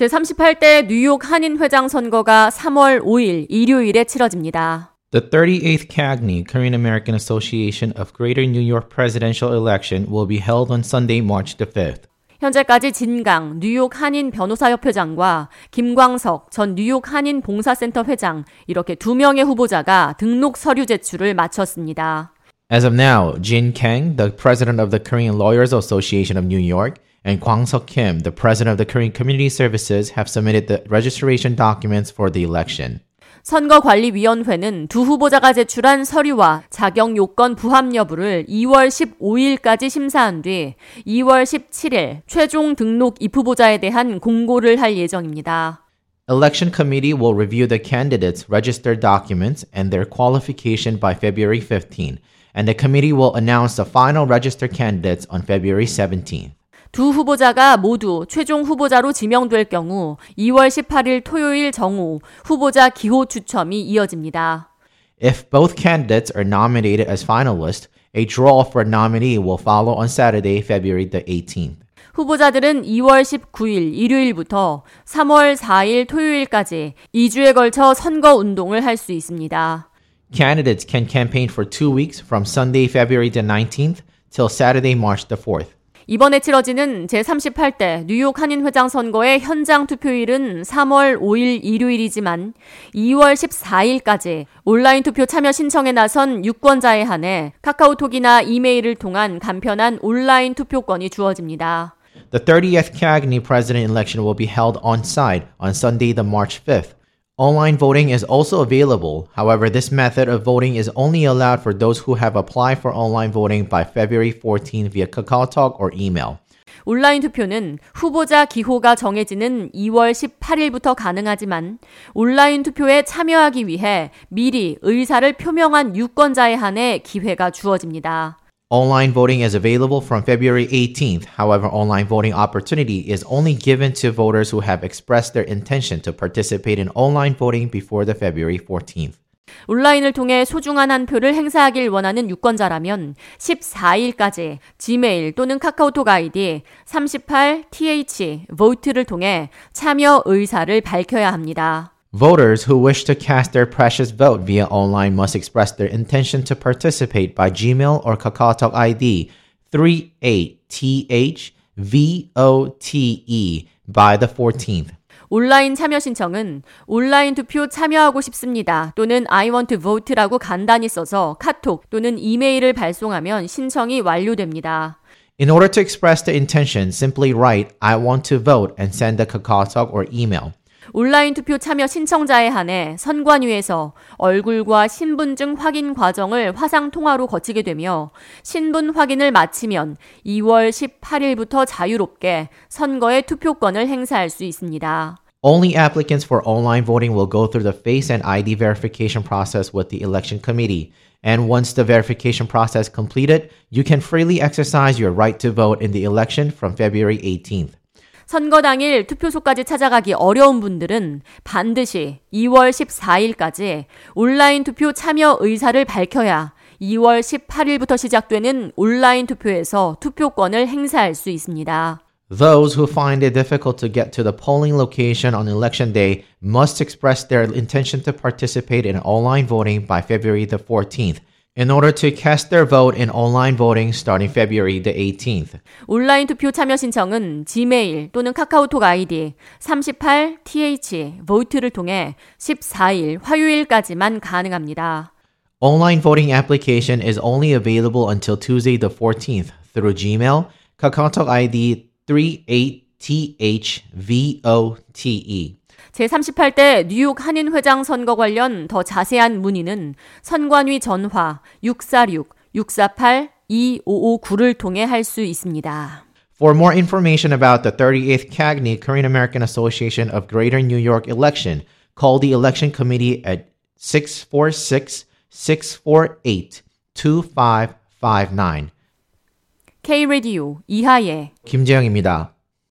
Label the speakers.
Speaker 1: 제38대 뉴욕 한인회장 선거가 3월 5일 일요일에 치러집니다.
Speaker 2: The 38th CAGNY Korean American Association of Greater New York presidential election will be held on Sunday, March the 5th.
Speaker 1: 현재까지 진강 뉴욕 한인 변호사협회장과 김광석 전 뉴욕 한인 봉사센터 회장 이렇게 두 명의 후보자가 등록 서류 제출을 마쳤습니다.
Speaker 2: As of now, Jin Kang, the president of the Korean Lawyers Association of New York, and Kwang Suk Kim, the president of the Korean Community Services, have submitted the registration documents for the election.
Speaker 1: 선거관리위원회는 두 후보자가 제출한 서류와 자격 요건 부합 여부를 2월 15일까지 심사한 뒤 2월 17일 최종 등록 입후보자에 대한 공고를 할 예정입니다.
Speaker 2: Election committee will review the candidates' registered documents and their qualification by February 15, And the committee will announce the final registered candidates on February 17.
Speaker 1: 두 후보자가 모두 최종 후보자로 지명될 경우 2월 18일 토요일 정오 후보자 기호 추첨이 이어집니다.
Speaker 2: If both candidates are nominated as finalists, a draw for a nominee will follow on Saturday, February the 18th.
Speaker 1: 후보자들은 2월 19일 일요일부터 3월 4일 토요일까지 2주에 걸쳐 선거 운동을 할 수 있습니다.
Speaker 2: Candidates can campaign for two weeks from Sunday, February the 19th till Saturday, March the 4th.
Speaker 1: 이번에 치러지는 제38대 뉴욕 한인회장 선거의 현장 투표일은 3월 5일 일요일이지만 2월 14일까지 온라인 투표 참여 신청에 나선 유권자에 한해 카카오톡이나 이메일을 통한 간편한 온라인 투표권이 주어집니다.
Speaker 2: The 30th CAGNY president election will be held on site on Sunday, the March 5th. Online voting is also available. However, this method of voting is only allowed for those who have applied for online voting by February 14 via KakaoTalk or email.
Speaker 1: 온라인 투표는 후보자 기호가 정해지는 2월 18일부터 가능하지만 온라인 투표에 참여하기 위해 미리 의사를 표명한 유권자에 한해 기회가 주어집니다.
Speaker 2: Online voting is available from February 18th. However, online voting opportunity is only given to voters who have expressed their intention to participate in online voting before the February 14th.
Speaker 1: 온라인을 통해 소중한 한 표를 행사하길 원하는 유권자라면 14일까지 지메일 또는 카카오톡 아이디 38th vote를 통해 참여 의사를 밝혀야 합니다.
Speaker 2: Voters who wish to cast their precious vote via online must express their intention to participate by Gmail or KakaoTalk ID 38THVOTE by the 14th.
Speaker 1: 온라인 참여 신청은 온라인 투표 참여하고 싶습니다 또는 I want to vote라고 간단히 써서 카톡 또는 이메일을 발송하면 신청이 완료됩니다.
Speaker 2: In order to express the intention, simply write I want to vote and send a KakaoTalk or email.
Speaker 1: 온라인 투표 참여 신청자에 한해 선관위에서 얼굴과 신분증 확인 과정을 화상 통화로 거치게 되며 신분 확인을 마치면 2월 18일부터 자유롭게 선거의 투표권을 행사할 수 있습니다.
Speaker 2: Only applicants for online voting will go through the face and ID verification process with the election committee. And once the verification process completed, you can freely exercise your right to vote in the election from February 18th.
Speaker 1: 선거 당일 투표소까지 찾아가기 어려운 분들은 반드시 2월 14일까지 온라인 투표 참여 의사를 밝혀야 2월 18일부터 시작되는 온라인 투표에서 투표권을 행사할 수 있습니다.
Speaker 2: Those who find it difficult to get to the polling location on election day must express their intention to participate in online voting by February the 14th. in order to cast their vote in online voting starting February the 18th.
Speaker 1: 온라인 투표 참여 신청은 지메일 또는 카카오톡 아이디 38th vote를 통해 14일 화요일까지만 가능합니다.
Speaker 2: Online voting application is only available until Tuesday the 14th through Gmail, KakaoTalk ID 38THVOTE.
Speaker 1: 제38대 뉴욕 한인회장 선거 관련 더 자세한 문의는 선관위 전화 646-648-2559를 통해 할 수 있습니다.
Speaker 2: For more information about the 38th CAGNY Korean American Association of Greater New York election, call the election committee at 646 648 2559.
Speaker 1: K-Radio 이하예
Speaker 2: 김재영입니다.